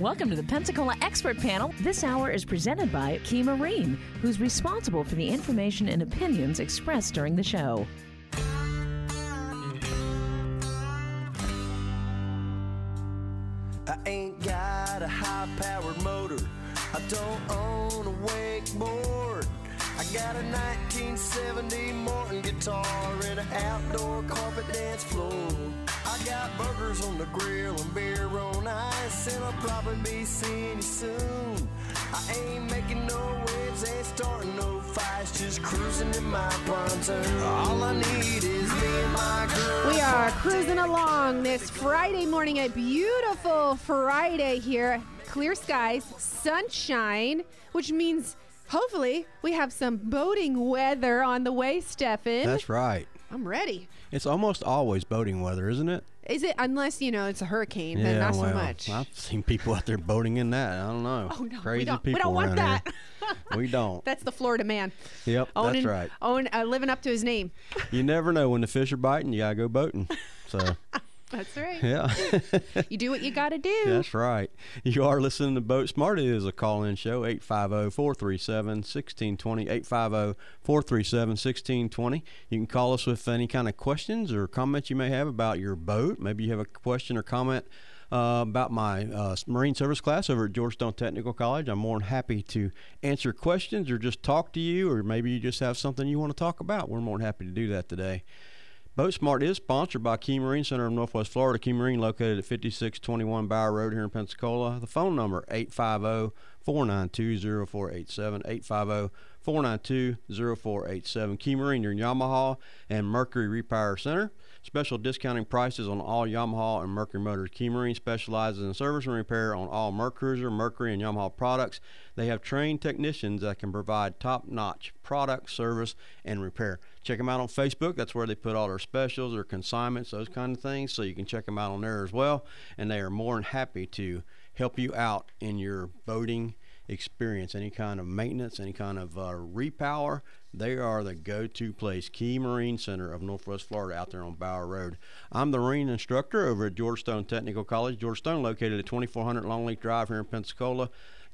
Welcome to the Pensacola Expert Panel. This hour is presented by Key Marine, who's responsible for the information and opinions expressed during the show. I ain't got a high powered motor. I don't own a wakeboard. I got a 1970 Martin guitar and an outdoor carpet dance floor. I got burgers on the grill and beer on ice, and I'll probably be seeing you soon. I ain't making no waves, ain't starting no fights, just cruising in my pontoon. All I need is me and my girl. We are cruising along this Friday morning, a beautiful Friday here. Clear skies, sunshine, which means hopefully we have some boating weather on the way, Stefan. That's right. I'm ready. It's almost always boating weather, isn't it? Is it unless you know it's a hurricane, then not so much. I've seen people out there boating in that. I don't know. Oh, no, we Crazy don't- we don't want that. we don't. That's the Florida man. Yep, Owning, that's right. Own, uh, living up to his name. You never know when the fish are biting. You gotta go boating. So That's right. yeah, You do what you got to do. that's right. You are listening to Boat Smart. It is a call-in show. 850-437-1620. 850-437-1620. You can call us with any kind of questions or comments you may have about your boat. Maybe you have a question or comment uh, about my uh, Marine Service class over at George Stone Technical College. I'm more than happy to answer questions or just talk to you, or maybe you just have something you want to talk about. We're more than happy to do that today. Boat Smart is sponsored by Key Marine Center of Northwest Florida. Key Marine located at 5621 Bower Road here in Pensacola. The phone number 850-492-0487 850-492-0487. Key Marine, your Yamaha and Mercury Repower Center. Special discounting prices on all Yamaha and Mercury motors. Key Marine specializes in service and repair on all Mercruiser, Mercury, and Yamaha products. They have trained technicians that can provide top-notch product service and repair. Check them out on Facebook. That's where they put all their specials, their consignments, those kind of things. So you can check them out on there as well. And they are more than happy to help you out in your boating experience, any kind of maintenance, any kind of uh, repower. They are the go-to place. Key Marine Center of Northwest Florida, out there on Bower Road. I'm the marine instructor over at George Stone Technical College. George Stone, located at 2400 Longleaf Drive here in Pensacola.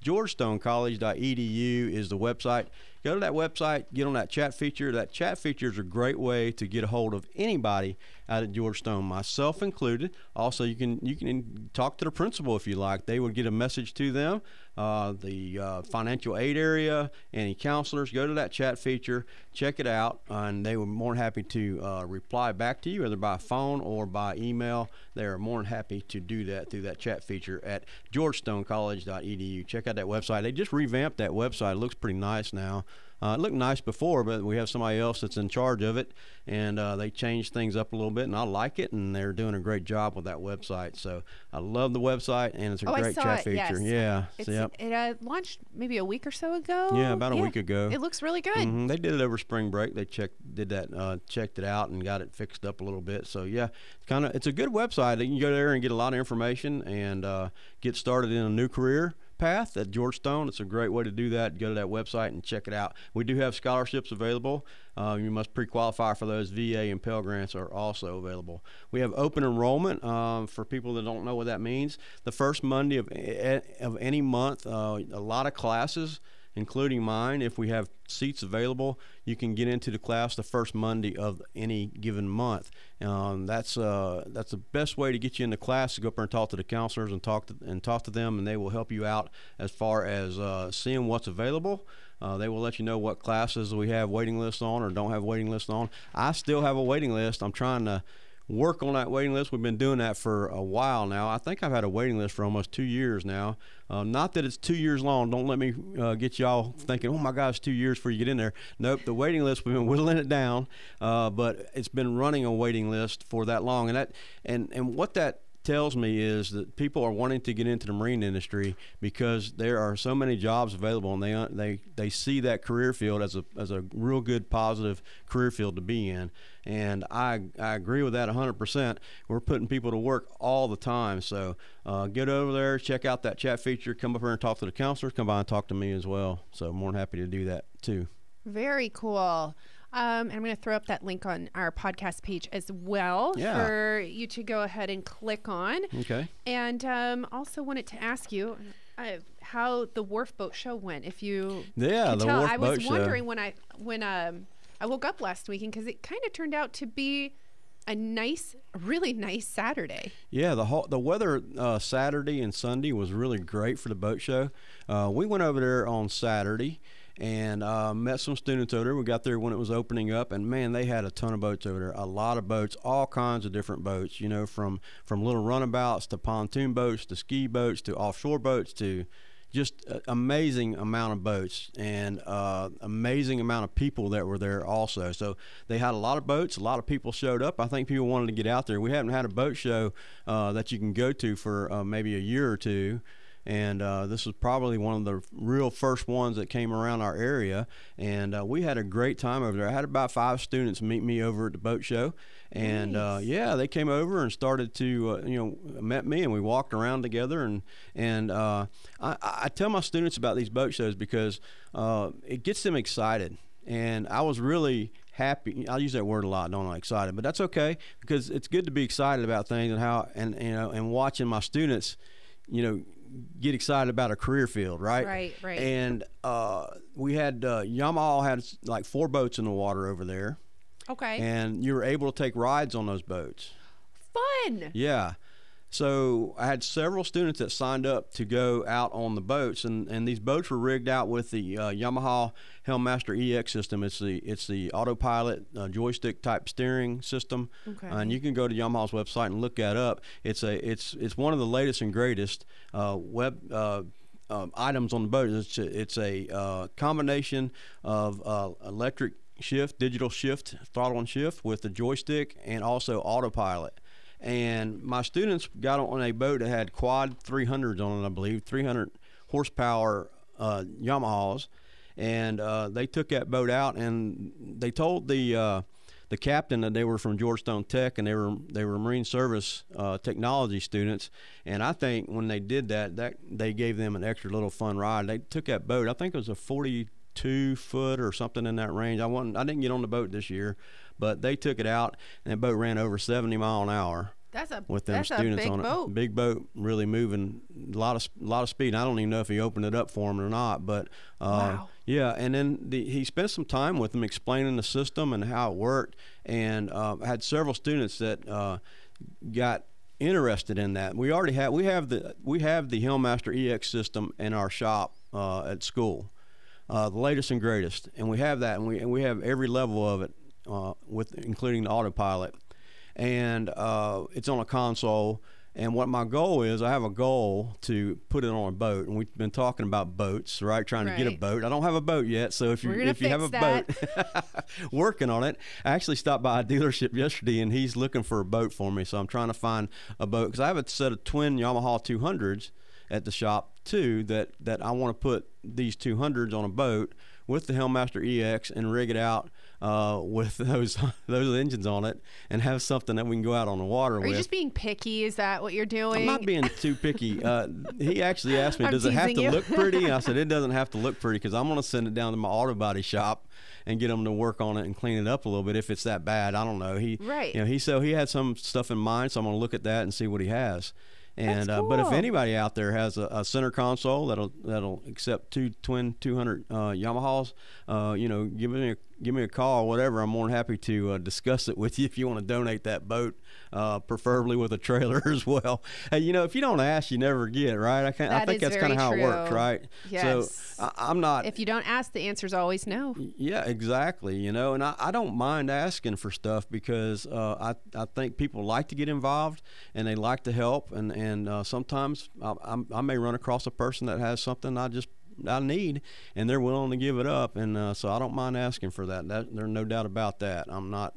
GeorgeStoneCollege.edu is the website. Go to that website, get on that chat feature. That chat feature is a great way to get a hold of anybody out at George Stone, myself included. Also, you can you can talk to the principal if you like. They would get a message to them. Uh, the uh, financial aid area, any counselors, go to that chat feature, check it out, and they were more than happy to uh, reply back to you, either by phone or by email. They are more than happy to do that through that chat feature at georgestonecollege.edu. Check out that website. They just revamped that website. It looks pretty nice now. Uh, it looked nice before, but we have somebody else that's in charge of it, and uh, they changed things up a little bit, and I like it, and they're doing a great job with that website. So I love the website, and it's a Oh, great chat it, feature. yes. Yeah, It's, yep. It uh, launched maybe a week or so ago. Yeah, about a week ago. It looks really good. hmm They did it over spring break. They checked, did that, uh, checked it out, and got it fixed up a little bit. So yeah, it's kind of it's a good website. You can go there and get a lot of information and uh, get started in a new career path at George Stone. It's a great way to do that. Go to that website and check it out. We do have scholarships available. Uh, you must pre-qualify for those. VA and Pell Grants are also available. We have open enrollment um, for people that don't know what that means. The first Monday of of any month, uh, a lot of classes including mine. If we have seats available, you can get into the class the first Monday of any given month. Um, that's uh, that's the best way to get you into class to go up there and talk to the counselors and talk to and talk to them, and they will help you out as far as uh, seeing what's available. Uh, they will let you know what classes we have waiting lists on or don't have waiting lists on. I still have a waiting list. I'm trying to work on that waiting list. We've been doing that for a while now. I think I've had a waiting list for almost two years now. Uh, not that it's two years long. Don't let me uh, get y'all thinking, oh my gosh, two years before you get in there. Nope, the waiting list we've been whittling it down, uh, but it's been running a waiting list for that long, and that and and what that tells me is that people are wanting to get into the marine industry because there are so many jobs available and they they they see that career field as a as a real good positive career field to be in and I, I agree with that 100%. We're putting people to work all the time. So uh, get over there, check out that chat feature, come up here and talk to the counselors, come by and talk to me as well. So more than happy to do that too. Very cool. Um, and I'm going to throw up that link on our podcast page as well Yeah. for you to go ahead and click on. Okay. And um, also wanted to ask you uh, how the Wharf Boat Show went. If you Yeah, the tell, Wharf I was Boat Show. wondering when I when um, I woke up last weekend because it kind of turned out to be a nice, really nice Saturday. Yeah, the whole, the weather uh, Saturday and Sunday was really great for the boat show. Uh, we went over there on Saturday and uh, met some students over there. We got there when it was opening up, and man, they had a ton of boats over there. A lot of boats, all kinds of different boats. You know, from from little runabouts to pontoon boats to ski boats to offshore boats to just amazing amount of boats and uh, amazing amount of people that were there also. So they had a lot of boats. A lot of people showed up. I think people wanted to get out there. We haven't had a boat show uh, that you can go to for uh, maybe a year or two. And uh, this was probably one of the real first ones that came around our area. And uh, we had a great time over there. I had about five students meet me over at the boat show. And uh, yeah, they came over and started to, uh, you know, met me and we walked around together. And, and uh, I, I tell my students about these boat shows because uh, it gets them excited. And I was really happy. I use that word a lot, don't I? Excited, but that's okay because it's good to be excited about things and how and you know and watching my students, you know, get excited about a career field, right? Right, right. And uh, we had uh, Yamaha had like four boats in the water over there, Okay. and you were able to take rides on those boats. Fun. Yeah. So I had several students that signed up to go out on the boats, and, and these boats were rigged out with the uh, Yamaha Helm Master EX system. It's the it's the autopilot uh, joystick type steering system, Okay. and you can go to Yamaha's website and look that up. It's a it's it's one of the latest and greatest uh, web. Uh, um, items on the boat. It's a, it's a uh, combination of uh, electric shift, digital shift, throttle and shift with the joystick, and also autopilot. And my students got on a boat that had quad 300s on it, I believe, 300 horsepower uh, Yamahas, and uh, they took that boat out and they told the uh, the captain that they were from George Stone Tech and they were they were Marine Service uh, technology students. And I think when they did that, that they gave them an extra little fun ride. They took that boat. I think it was a 42 foot or something in that range. I wasn't, I didn't get on the boat this year, but they took it out and the boat ran over 70 mile an hour That's a with them that's a students big on boat. it. Big boat, really moving, a lot of a lot of speed. I don't even know if he opened it up for them or not, but uh, Wow. yeah. And then the, he spent some time with them explaining the system and how it worked, and uh, had several students that uh, got interested in that. We already have we have the we have the Helm Master EX system in our shop uh, at school, uh, the latest and greatest, and we have that, and we and we have every level of it uh, with including the autopilot, and uh, it's on a console. And what my goal is, I have a goal to put it on a boat, and we've been talking about boats, right? Trying to get a boat. I don't have a boat yet, so if you if you have a fix boat, working on it. I actually stopped by a dealership yesterday, and he's looking for a boat for me. So I'm trying to find a boat because I have a set of twin Yamaha 200s at the shop too. That that I want to put these 200s on a boat with the Helm Master EX and rig it out uh, with those those engines on it, and have something that we can go out on the water Are with. Are you just being picky? Is that what you're doing? I'm not being too picky. Uh, he actually asked me, I'm "Does it have to you. look pretty?" I said, "It doesn't have to look pretty because I'm going to send it down to my auto body shop and get them to work on it and clean it up a little bit if it's that bad. I don't know." He, Right. You know, he so he had some stuff in mind, so I'm going to look at that and see what he has. And That's uh, but if anybody out there has a, a center console that'll that'll accept two twin 200 uh, Yamahas, uh, you know, give me a give me a call or whatever. I'm more than happy to uh, discuss it with you if you want to donate that boat, uh, preferably with a trailer as well. Hey, you know, if you don't ask, you never get, right? I can I think that's kind of how it works, right? Yes. So I, I'm not. If you don't ask, the answer's always no. Yeah, exactly. You know, and I, I don't mind asking for stuff because uh, I I think people like to get involved and they like to help, and and uh, sometimes I, I'm, I may run across a person that has something I just I need, and they're willing to give it up, and uh, so I don't mind asking for that. That there's no doubt about that. I'm not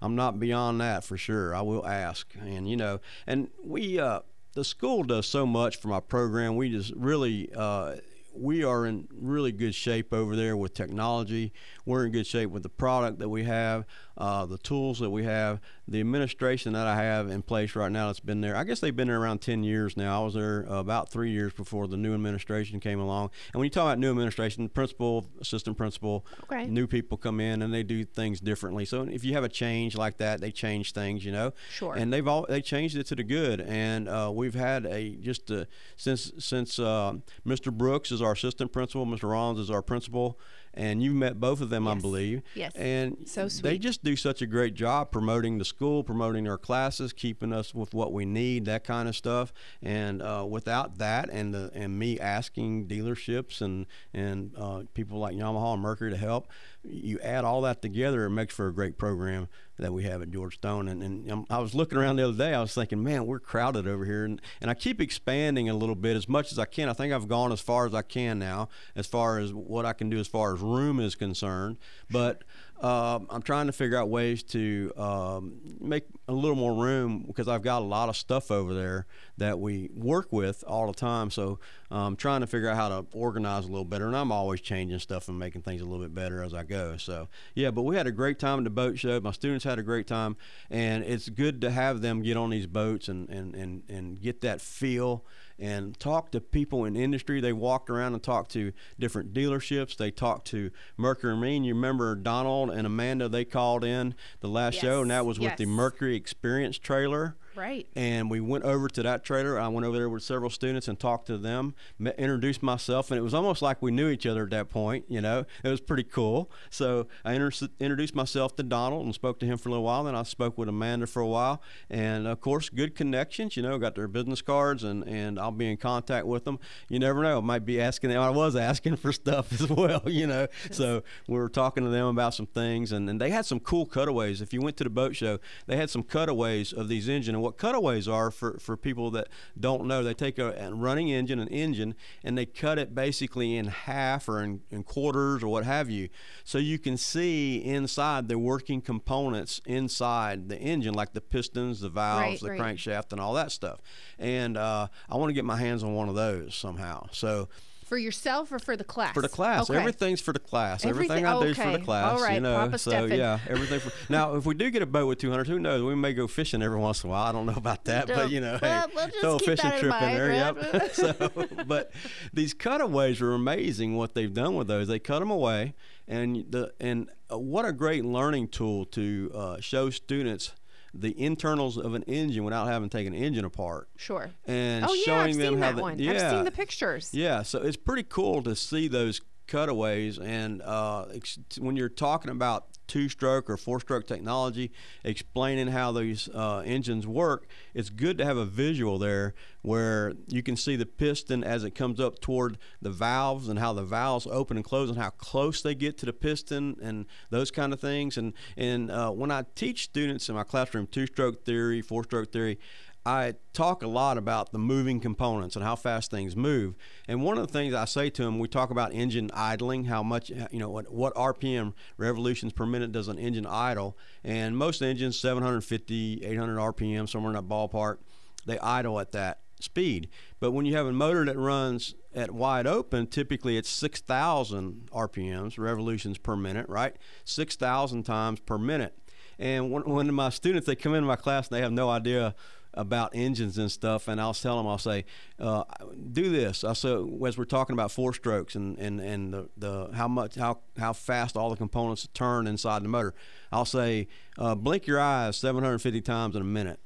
I'm not beyond that for sure. I will ask, and you know, and we uh, the school does so much for my program. We just really. Uh, we are in really good shape over there with technology. We're in good shape with the product that we have. Uh, the tools that we have, the administration that I have in place right now that's been there. I guess they've been there around 10 years now. I was there about three years before the new administration came along. And when you talk about new administration, principal, assistant principal, Okay. new people come in and they do things differently. So if you have a change like that, they change things, you know. Sure. And they've all they changed it to the good. And uh, we've had a just uh since since uh, Mr. Brooks is our assistant principal, Mr. Rollins is our principal, and you've met both of them, I believe. Yes. And So they just do such a great job promoting the school, promoting our classes, keeping us with what we need, that kind of stuff. And uh, without that, and the, and me asking dealerships and and uh, people like Yamaha and Mercury to help, you add all that together, it makes for a great program that we have at George Stone. And, and um, I was looking around the other day, I was thinking, man, we're crowded over here, and and I keep expanding a little bit as much as I can. I think I've gone as far as I can now, as far as what I can do as far as room is concerned, but. Um, I'm trying to figure out ways to um, make a little more room because I've got a lot of stuff over there that we work with all the time. So I'm trying to figure out how to organize a little better. And I'm always changing stuff and making things a little bit better as I go. So yeah, but we had a great time at the boat show. My students had a great time, and it's good to have them get on these boats and and and, and get that feel and talk to people in industry. They walked around and talked to different dealerships. They talked to Mercury Marine. You remember Donald and Amanda? They called in the last show, and that was with the. Mercury Experience trailer. Right. And we went over to that trailer. I went over there with several students and talked to them, met, introduced myself, and it was almost like we knew each other at that point. You know, it was pretty cool. So I inter- introduced myself to Donald and spoke to him for a little while. Then I spoke with Amanda for a while, and of course, good connections. You know, got their business cards, and and I'll be in contact with them. You never know, I might be asking them. I was asking for stuff as well. You know, so we were talking to them about some things, and, and they had some cool cutaways. If you went to the boat show, they had some cutaways of these engine. And what cutaways are for, for people that don't know, they take a, a running engine, an engine, and they cut it basically in half or in, in quarters or what have you. So you can see inside the working components inside the engine, like the pistons, the valves, Right, the right. crankshaft, and all that stuff. And uh, I want to get my hands on one of those somehow. So For yourself or for the class? for the class. Okay. Everything's for the class. Everything- Everything, I do is for the class. All right, you know. Papa so Stefan. yeah, everything. For, now, if we do get a boat with 200, who knows? We may go fishing every once in a while. I don't know about that, but you know, Well, hey, we'll just throw a fishing that in trip in there. right? Yep. so, but these cutaways are amazing. What they've done with those, they cut them away, and the and uh, what a great learning tool to uh, show students the internals of an engine without having to take an engine apart Sure. and oh yeah, showing I've them seen how that the, one. yeah I've seen the pictures. yeah, so it's pretty cool to see those cutaways, and uh, ex- when you're talking about two-stroke or four-stroke technology, explaining how these uh, engines work, it's good to have a visual there where you can see the piston as it comes up toward the valves and how the valves open and close and how close they get to the piston and those kind of things. And and uh, when I teach students in my classroom two-stroke theory, four-stroke theory. I talk a lot about the moving components and how fast things move. And one of the things I say to them, we talk about engine idling, how much, uh, you know, what, what RPM revolutions per minute does an engine idle. And most engines, 750, 800 RPM, somewhere in that ballpark, they idle at that speed. But when you have a motor that runs at wide open, typically it's 6,000 RPMs, revolutions per minute, right? 6,000 times per minute. And when, when my students they come into my class and they have no idea about engines and stuff, and I'll tell them, I'll say, uh, do this. I say as we're talking about four strokes and and and the, the how much how how fast all the components turn inside the motor. I'll say, uh, blink your eyes 750 times in a minute.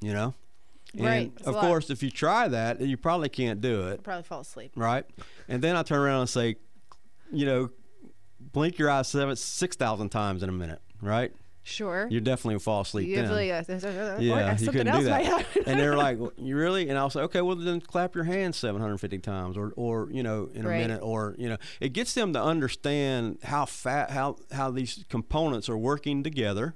You know. And Right, that's a of course, if you try that, you probably can't do it Probably fall asleep. right? And then I turn around and say, you know, blink your eyes seven, six thousand times in a minute, right? Sure. You definitely fall asleep You then. uh, yeah, you couldn't do that. and they're like, well, "You really?" And I'll say, "Okay, well then clap your hands 750 times, or, or you know, in a Right. minute, or you know." It gets them to understand how fat, how how these components are working together,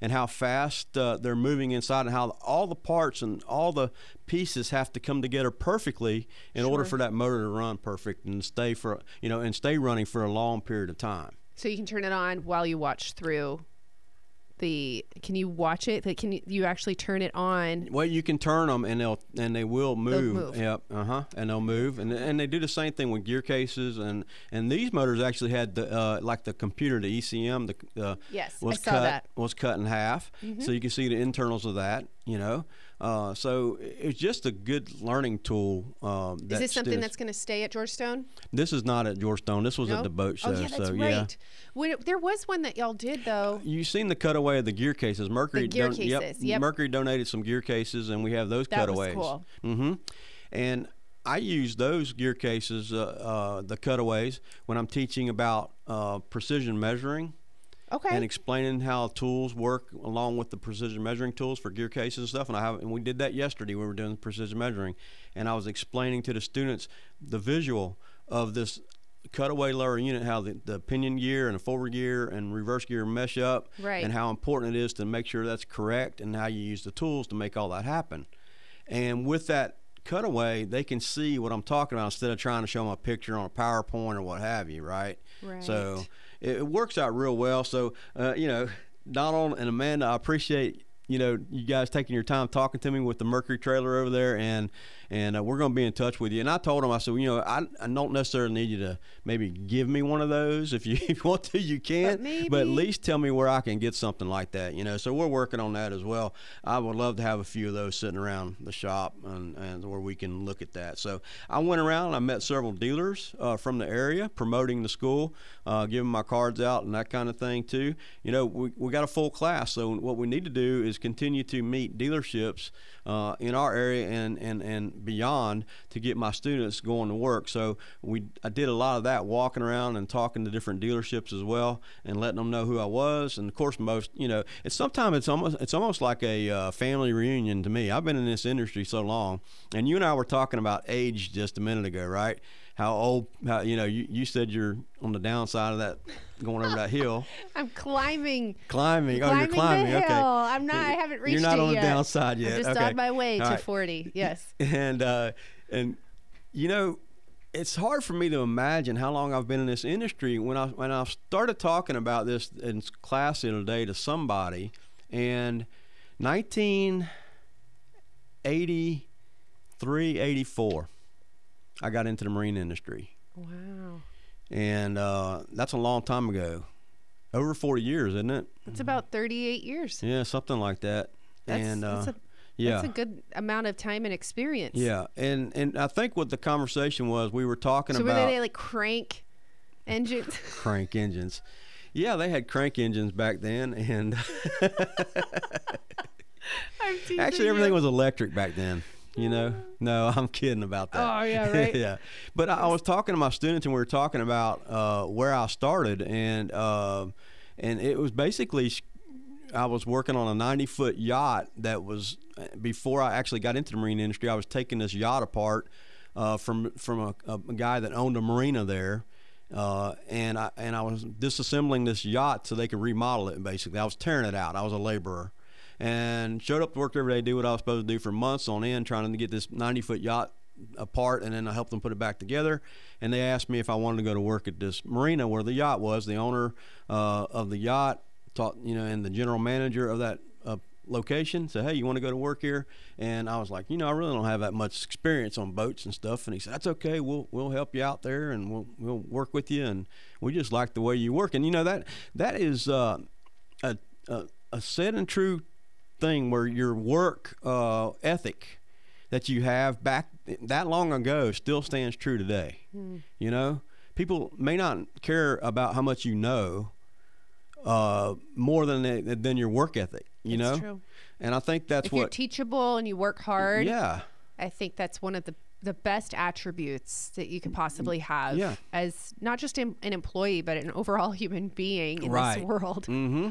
and how fast uh, they're moving inside, and how all the parts and all the pieces have to come together perfectly in order for that motor to run perfect and stay for you know and stay running for a long period of time. so you can turn it on while you watch through the? Can you watch it? Like, can you, you actually turn it on? Well, you can turn them and they'll and they will move. move. Yep. Uh huh. And they'll move and and they do the same thing with gear cases and and these motors actually had the uh, like the computer the ECM the uh, Yes, I saw cut that. was cut in half so you can see the internals of that. You know. Uh, so it's just a good learning tool. Um, Is this something that's going to stay at George Stone? This is not at George Stone. This was at the boat show. Oh yeah, that's so right. yeah. When it- there was one that y'all did though. You seen the cutaway of the gear cases? Mercury the gear don- cases, yep. Mercury donated some gear cases, and we have those That was cutaways. cool. Mm-hmm. And I use those gear cases, uh, uh, the cutaways, when I'm teaching about uh, precision measuring Okay. and explaining how tools work along with the precision measuring tools for gear cases and stuff. And I have, and we did that yesterday. We were doing precision measuring, and I was explaining to the students the visual of this cutaway lower unit, how the, the pinion gear and the forward gear and reverse gear mesh up, Right. and how important it is to make sure that's correct, and how you use the tools to make all that happen. And with that cutaway, they can see what I'm talking about instead of trying to show them a picture on a PowerPoint or what have you, right? Right. it, it works out real well. So, uh, you know, Donald and Amanda, I appreciate you know you guys taking your time talking to me with the Mercury trailer over there, and and uh, we're going to be in touch with you. And I told him, I said, well, you know, I, I don't necessarily need you to maybe give me one of those. If you, if you want to, you can. But maybe. at least tell me where I can get something like that. You know, so we're working on that as well. I would love to have a few of those sitting around the shop and, and where we can look at that. So I went around and I met several dealers uh, from the area promoting the school, uh, giving my cards out and that kind of thing too. You know, we, we got a full class, so what we need to do is continue to meet dealerships uh, in our area and, and, and beyond to get my students going to work. So we I did a lot of that walking around and talking to different dealerships as well and letting them know who I was. And of course, most you know, it's sometimes it's almost it's almost like a uh, family reunion to me. I've been in this industry so long, and you and I were talking about age just a minute ago, right? How old? How you know? You, you said you're on the downside of that, going over that hill, I'm climbing. climbing. oh, you're climbing. the hill. Okay. I'm not. I haven't reached You're not it on the yet. downside yet. I'm just okay. on my way All to right. 40. Yes. and uh, and you know it's hard for me to imagine how long I've been in this industry when I when I started talking about this in class the other day to somebody and 1983 84 I got into the marine industry Wow. And uh, that's a long time ago over 40 years isn't it It's about 38 years. yeah something like that That's, and uh, a, yeah that's a good amount of time and experience. yeah and and I think what the conversation was we were talking about So were they like crank engines? crank engines. Yeah, they had crank engines back then, and actually you. everything was electric back then. You know, no, I'm kidding about that. Oh, yeah, right. yeah, but I, I was talking to my students, and we were talking about uh, where I started, and uh, and it was basically I was working on a 90 foot yacht that was before I actually got into the marine industry. I was taking this yacht apart uh, from from a, a guy that owned a marina there. Uh, and I and I was disassembling this yacht so they could remodel it. Basically, I was tearing it out. I was a laborer, and showed up to work every day, do what I was supposed to do for months on end, trying to get this 90 foot yacht apart, and then I helped them put it back together. And they asked me if I wanted to go to work at this marina where the yacht was. The owner uh, of the yacht taught, you know, and the general manager of that uh, location said, "Hey, you want to go to work here?" And I was like, "You know, I really don't have that much experience on boats and stuff." And he said, "That's okay. We'll we'll help you out there, and we'll we'll work with you, and we just like the way you work." And you know that that is uh, a, a a said and true thing where your work uh, ethic that you have back that long ago still stands true today. You know, people may not care about how much you know uh, more than they, than your work ethic. You That's know, true. and I think that's if you're what. teachable and you work hard, yeah, I think that's one of the the best attributes that you could possibly have Yeah. as not just an an employee but an overall human being in Right. this world. Mm-hmm.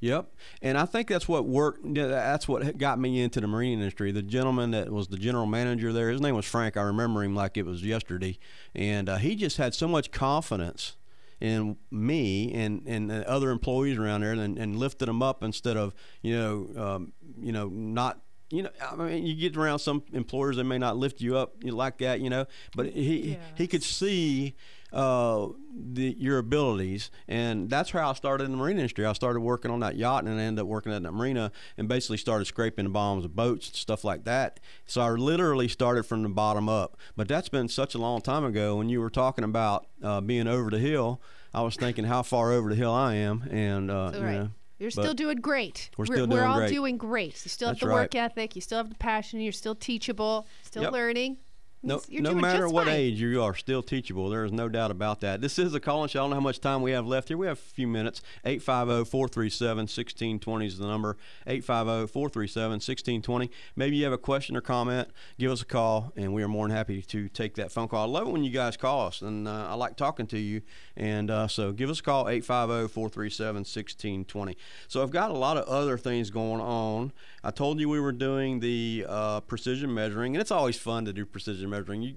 Yep, and I think that's what worked. That's what got me into the marine industry. The gentleman that was the general manager there, his name was Frank. I remember him like it was yesterday, and uh, he just had so much confidence in me and, and the other employees around there, and, and lifted them up instead of you know um, you know not you know, I mean, you get around some employers they may not lift you up you like that, you know. But he he could see uh, the your abilities, and that's how I started in the marine industry. I started working on that yacht, and I ended up working at the marina, and basically started scraping the bottoms of boats and stuff like that. So I literally started from the bottom up. But that's been such a long time ago. When you were talking about uh, being over the hill, I was thinking how far over the hill I am, and uh, So, you right. know, You're still doing great. we're still doing we're all great. doing great. You still have That's the right. work ethic. You still have the passion. You're still teachable. Still Yep. learning. No, no matter what fine. age you are, still teachable. There is no doubt about that. This is a call-in show. I don't know how much time we have left here. We have a few minutes. 850-437-1620 is the number. 850-437-1620. Maybe you have a question or comment. Give us a call, and we are more than happy to take that phone call. I love it when you guys call us, and uh, I like talking to you. And uh, so give us a call, 850-437-1620. So I've got a lot of other things going on. I told you we were doing the uh, precision measuring, and it's always fun to do precision measuring. You,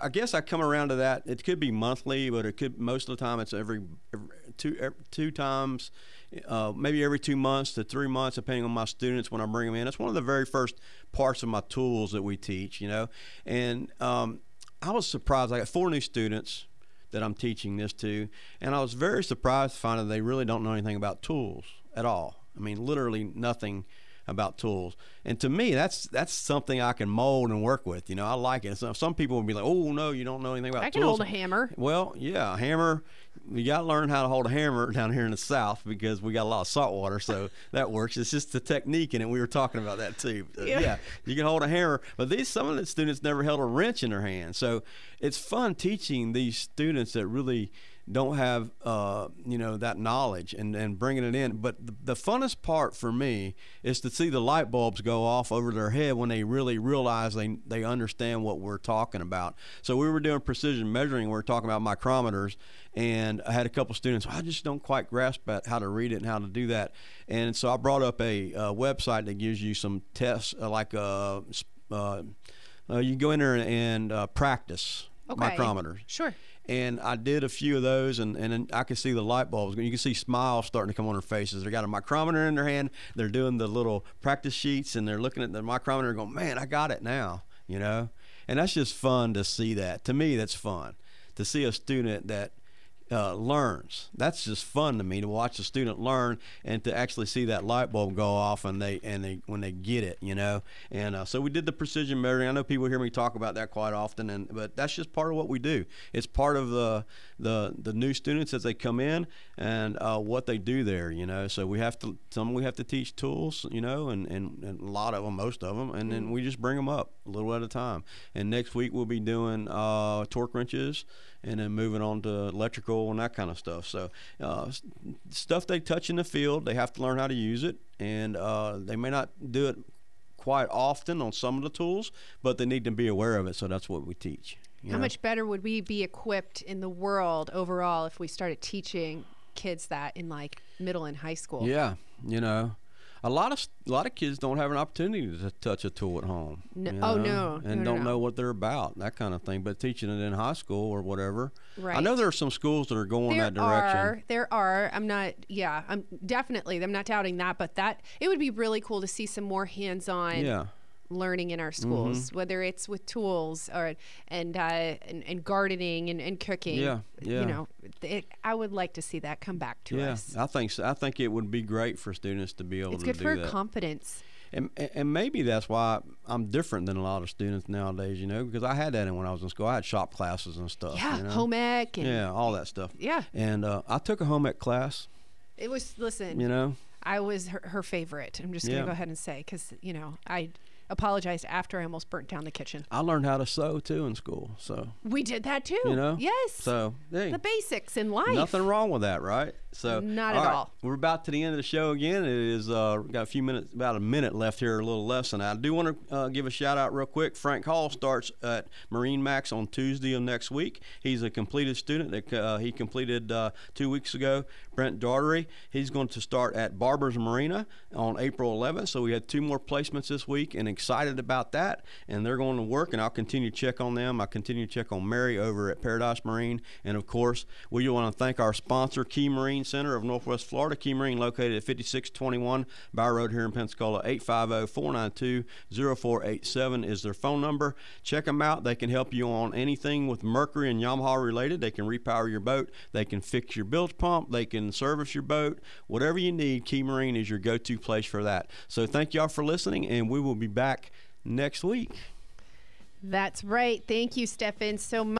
I guess I come around to that. It could be monthly, but it could most of the time it's every, every two every, two times, uh, maybe every two months to three months, depending on my students when I bring them in. It's one of the very first parts of my tools that we teach, you know. And um, I was surprised. I got four new students that I'm teaching this to, and I was very surprised to find that they really don't know anything about tools at all. I mean, literally nothing about tools. And to me, that's that's something I can mold and work with. You know, I like it. So some people would be like, "Oh no, you don't know anything about tools." I can tools." hold a hammer. Well, yeah, a hammer. You got to learn how to hold a hammer down here in the South because we got a lot of salt water, so that works. It's just the technique in it. We were talking about that too. Yeah. yeah, you can hold a hammer, but these some of the students never held a wrench in their hand, so it's fun teaching these students that really don't have uh, you know that knowledge and, and bringing it in. But the, the funnest part for me is to see the light bulbs go off over their head when they really realize they they understand what we're talking about. So we were doing precision measuring. We were talking about micrometers, and I had a couple students. I just don't quite grasp at how to read it and how to do that. And so I brought up a, uh website that gives you some tests, uh, like uh, sp- uh, uh, you go in there and uh, practice Okay. micrometers Sure. and I did a few of those, and, and then I could see the light bulbs. You can see smiles starting to come on their faces. They got a micrometer in their hand. They're doing the little practice sheets, and they're looking at the micrometer and going, "Man, I got it now," you know. And that's just fun to see that. To me, that's fun to see a student that uh, learns. That's just fun to me to watch a student learn and to actually see that light bulb go off and they and they when they get it, you know. And uh, so we did the precision measuring. I know people hear me talk about that quite often, and but that's just part of what we do. It's part of the the the new students as they come in and uh, what they do there, you know. So we have to some we have to teach tools, you know, and, and, and a lot of them, most of them, and then we just bring them up a little at a time. And next week we'll be doing uh, torque wrenches and then moving on to electrical and that kind of stuff. So, uh, stuff they touch in the field, they have to learn how to use it, and uh, they may not do it quite often on some of the tools, but they need to be aware of it. So that's what we teach. you How know? much better would we be equipped in the world overall if we started teaching kids that in like middle and high school? Yeah, you know. A lot of a lot of kids don't have an opportunity to touch a tool at home. No- you oh, no. and No, don't no. know what they're about, that kind of thing. But teaching it in high school or whatever, I know there are some schools that are going there that direction. There are there are i'm not yeah i'm definitely i'm not doubting that but that it would be really cool to see some more hands-on Yeah, learning in our schools whether it's with tools or and uh and, and gardening and, and cooking Yeah, yeah. you know it, i would like to see that come back to yeah. us I think so. I think it would be great for students to be able it's to good for that. confidence and, and maybe that's why I'm different than a lot of students nowadays, you know, because I had that when I was in school. I had shop classes and stuff. yeah you know? home ec and Yeah, all that stuff. Yeah. And uh, I took a home ec class, it was listen you know. i was her, her favorite i'm just gonna go ahead and say because you know i apologized after i almost burnt down the kitchen I learned how to sew too in school. So, we did that too you know. yes So, the basics in life nothing wrong with that, right? So, Not at right, all. We're about to the end of the show again. It is uh, got a few minutes, about a minute left here, a little less than. I do want to uh, give a shout out real quick. Frank Hall starts at Marine Max on Tuesday of next week. He's a completed student that uh, he completed uh, two weeks ago. Brent Daughtery, he's going to start at Barbers Marina on April 11th. So we had two more placements this week, and excited about that, and they're going to work, and I'll continue to check on them. I continue to check on Mary over at Paradise Marine, and of course, we want to thank our sponsor, Key Marine Center of Northwest Florida. Key Marine, located at 5621 Bower Road here in Pensacola. 850-492-0487 is their phone number. Check them out. They can help you on anything with Mercury and Yamaha related. They can repower your boat. They can fix your bilge pump. They can service your boat. Whatever you need, Key Marine is your go-to place for that. So thank y'all for listening, and we will be back next week. That's right. Thank you, Stefan, so much.